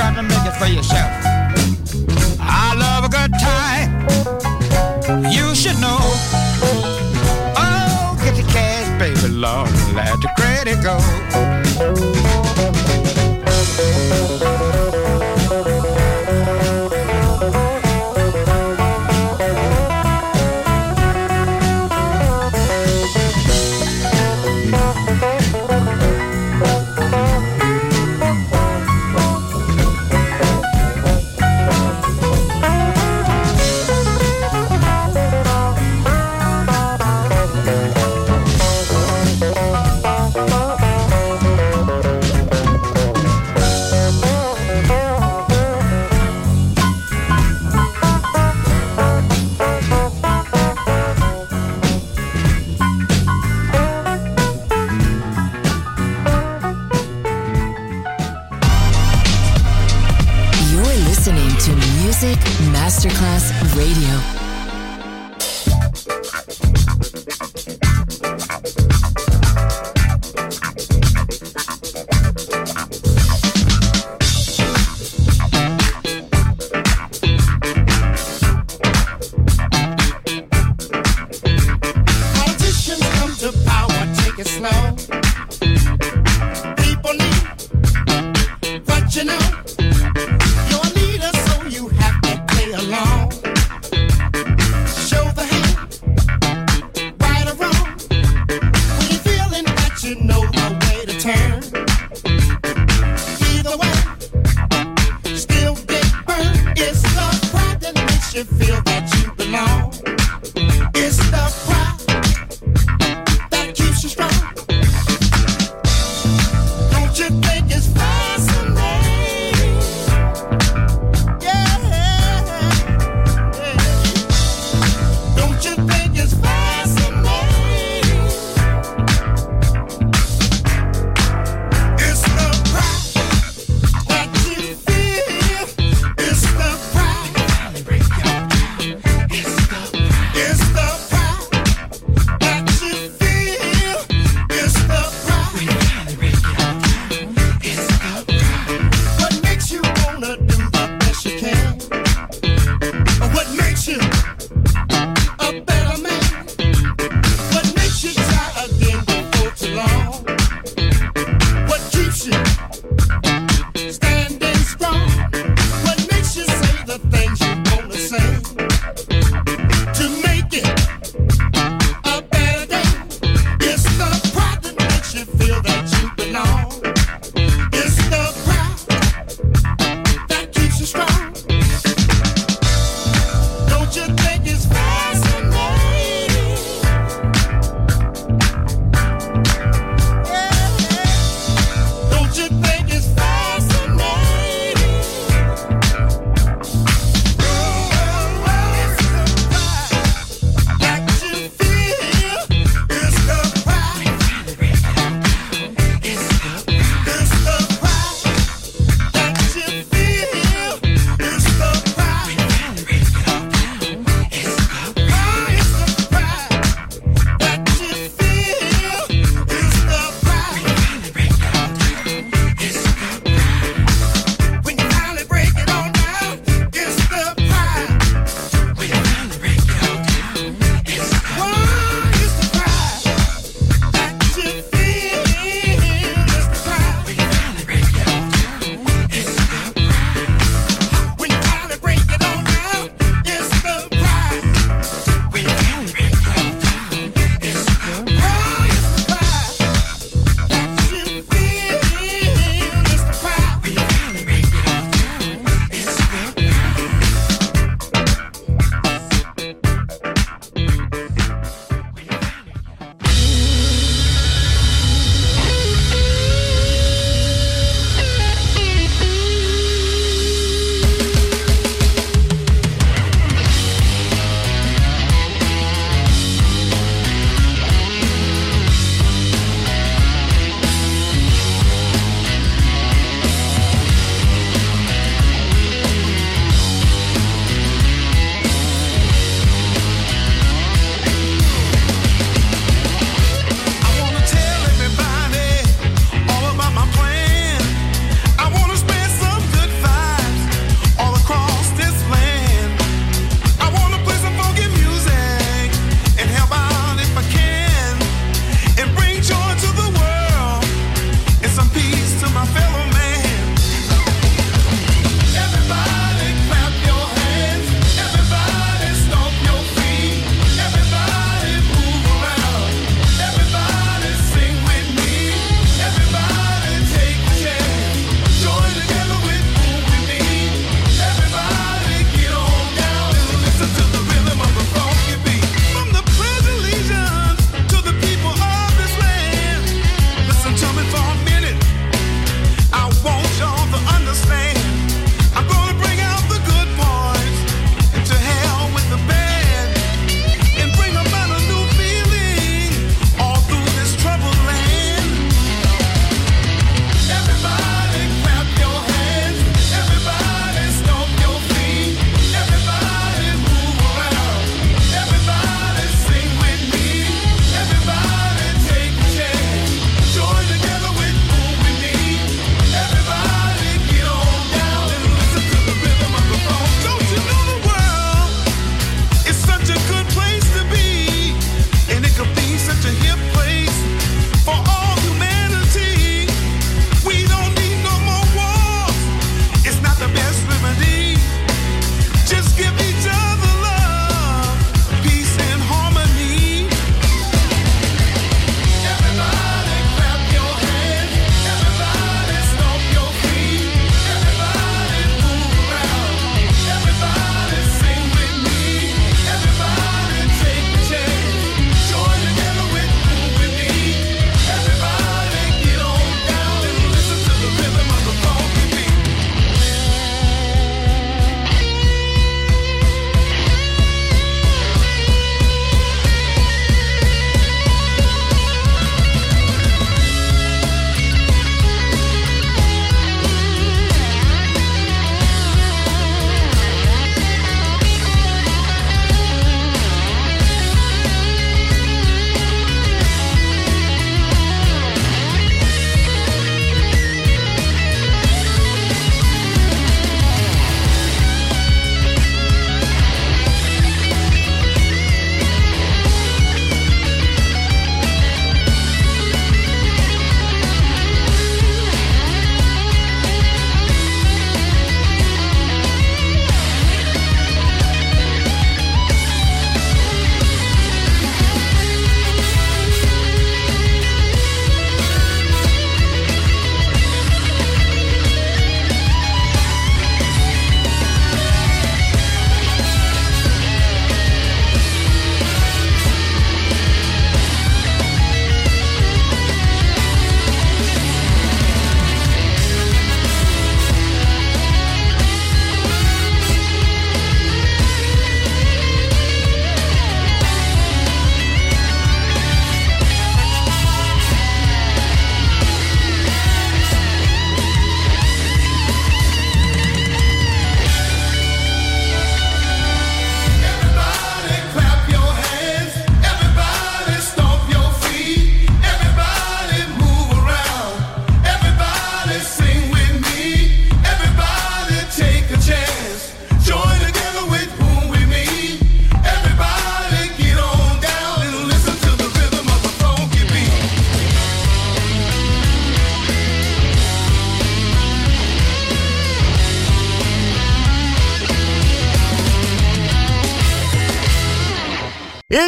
got to make it for yourself. I love a good time. You should know. Oh, get your cash, baby, Lord, let your credit go.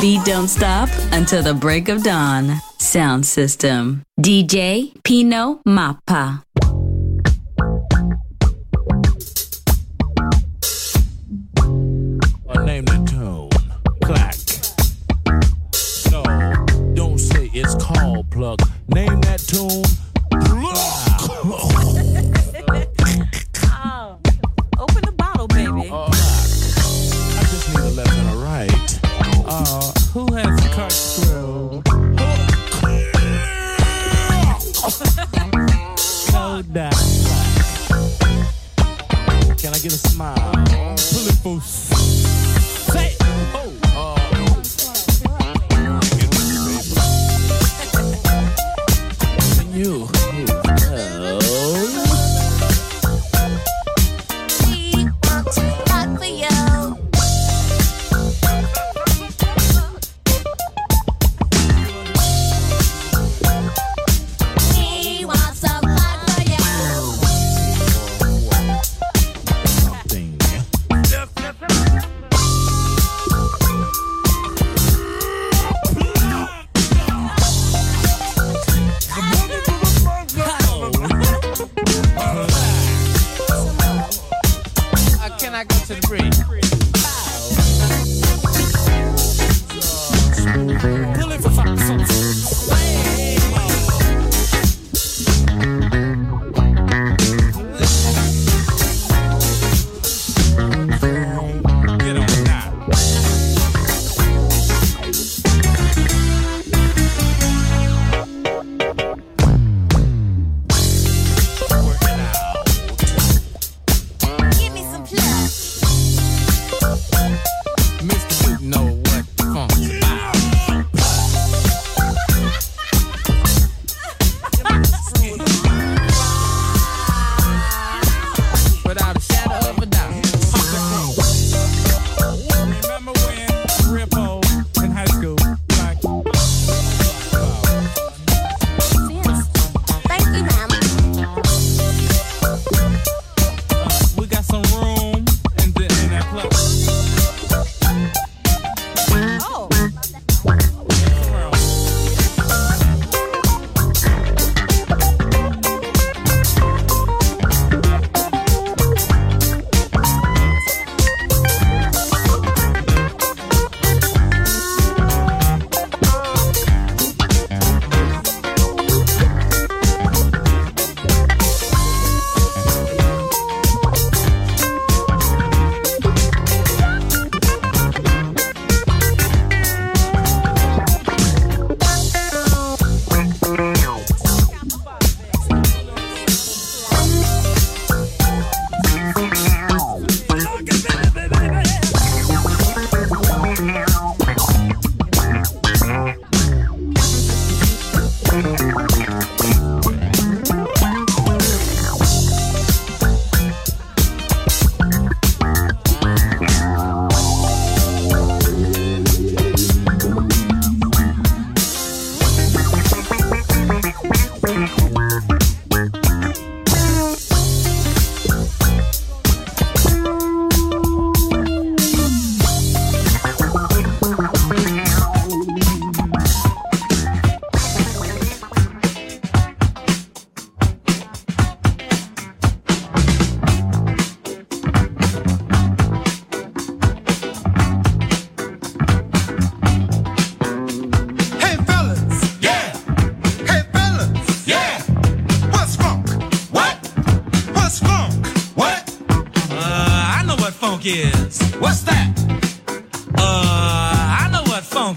Beat don't stop until the break of dawn. Sound system. DJ Pino Mappa. I name the tune. Clack. No, don't say it's called plug.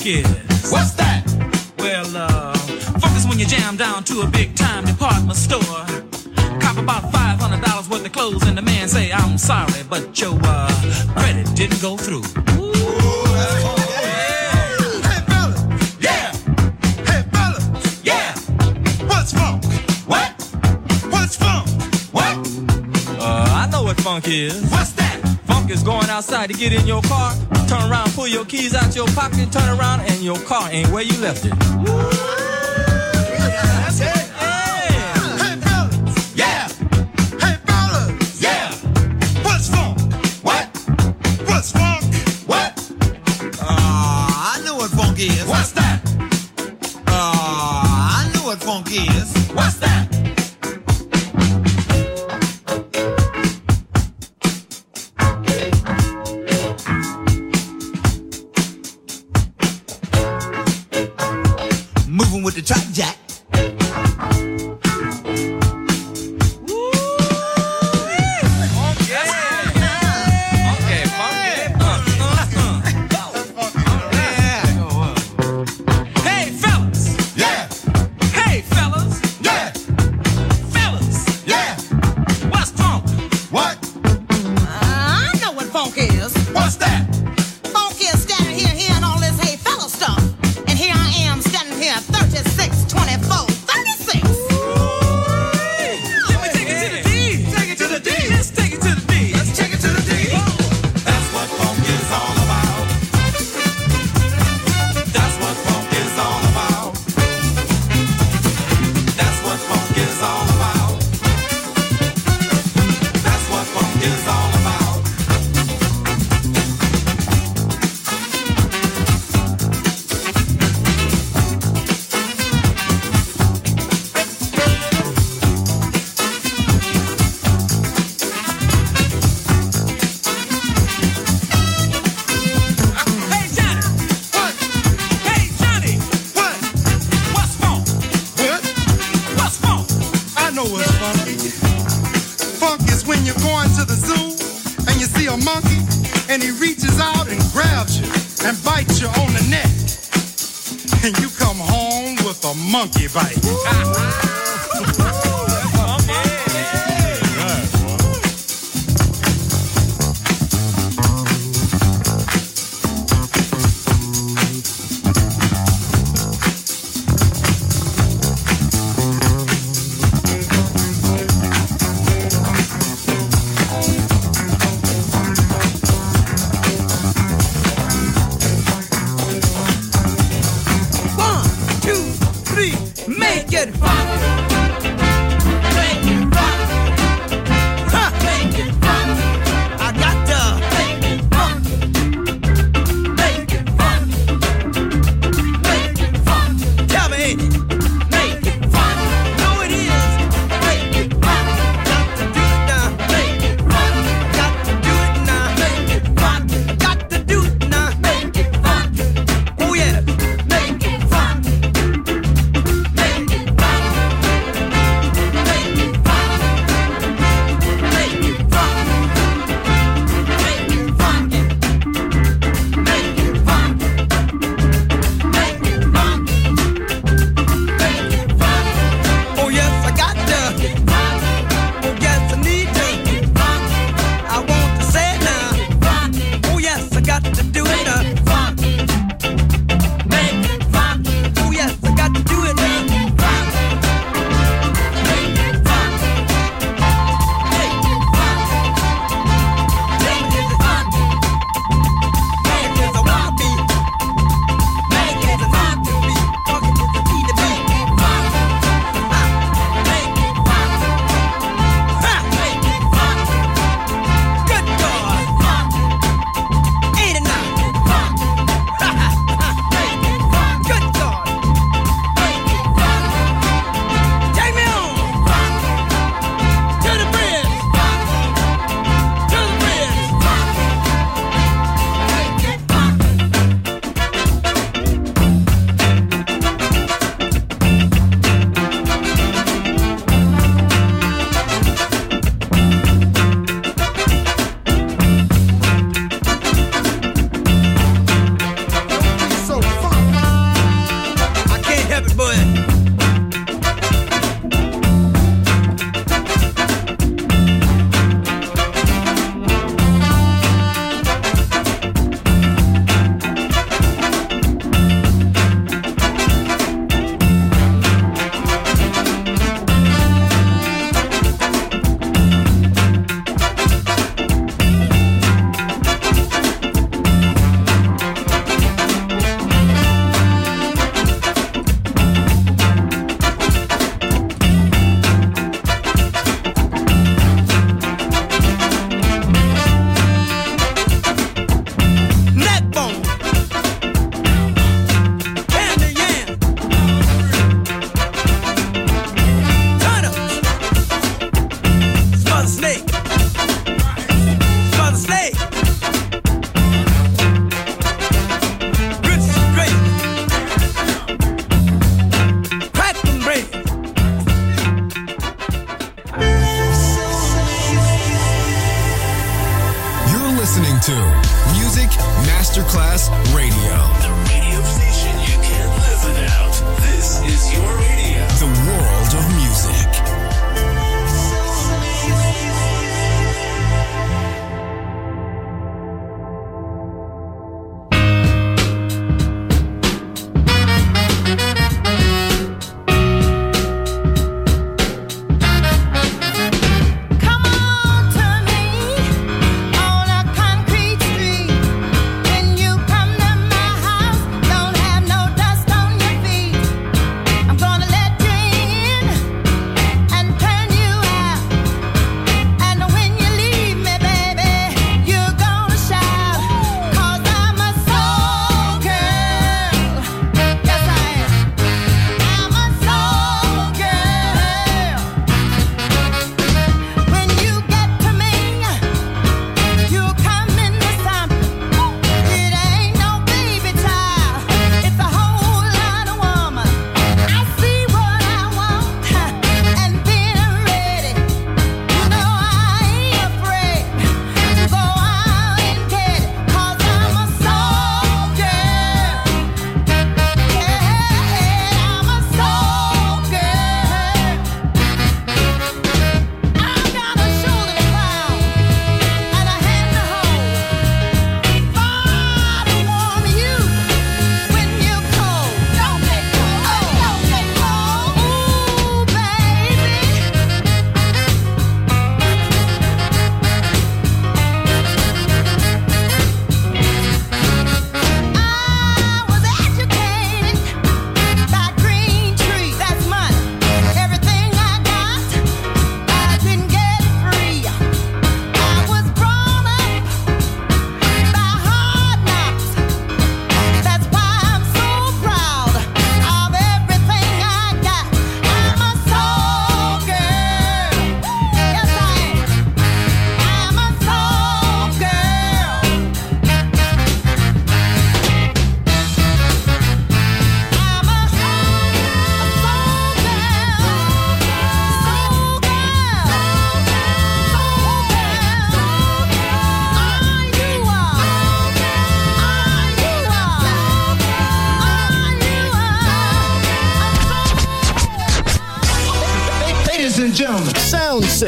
Funk is. What's that? Well, uh, funk is when you jam down to a big time department store. Cop about $500 worth of clothes and the man say, I'm sorry, but your, uh, credit didn't go through. Hey fellas, yeah. Hey fellas, yeah. What's funk? What? What's funk? What? Uh, I know what funk is. What's that? Funk is going outside to get in your car, turn around, pull your keys out your pocket, turn around, and your car ain't where you left it.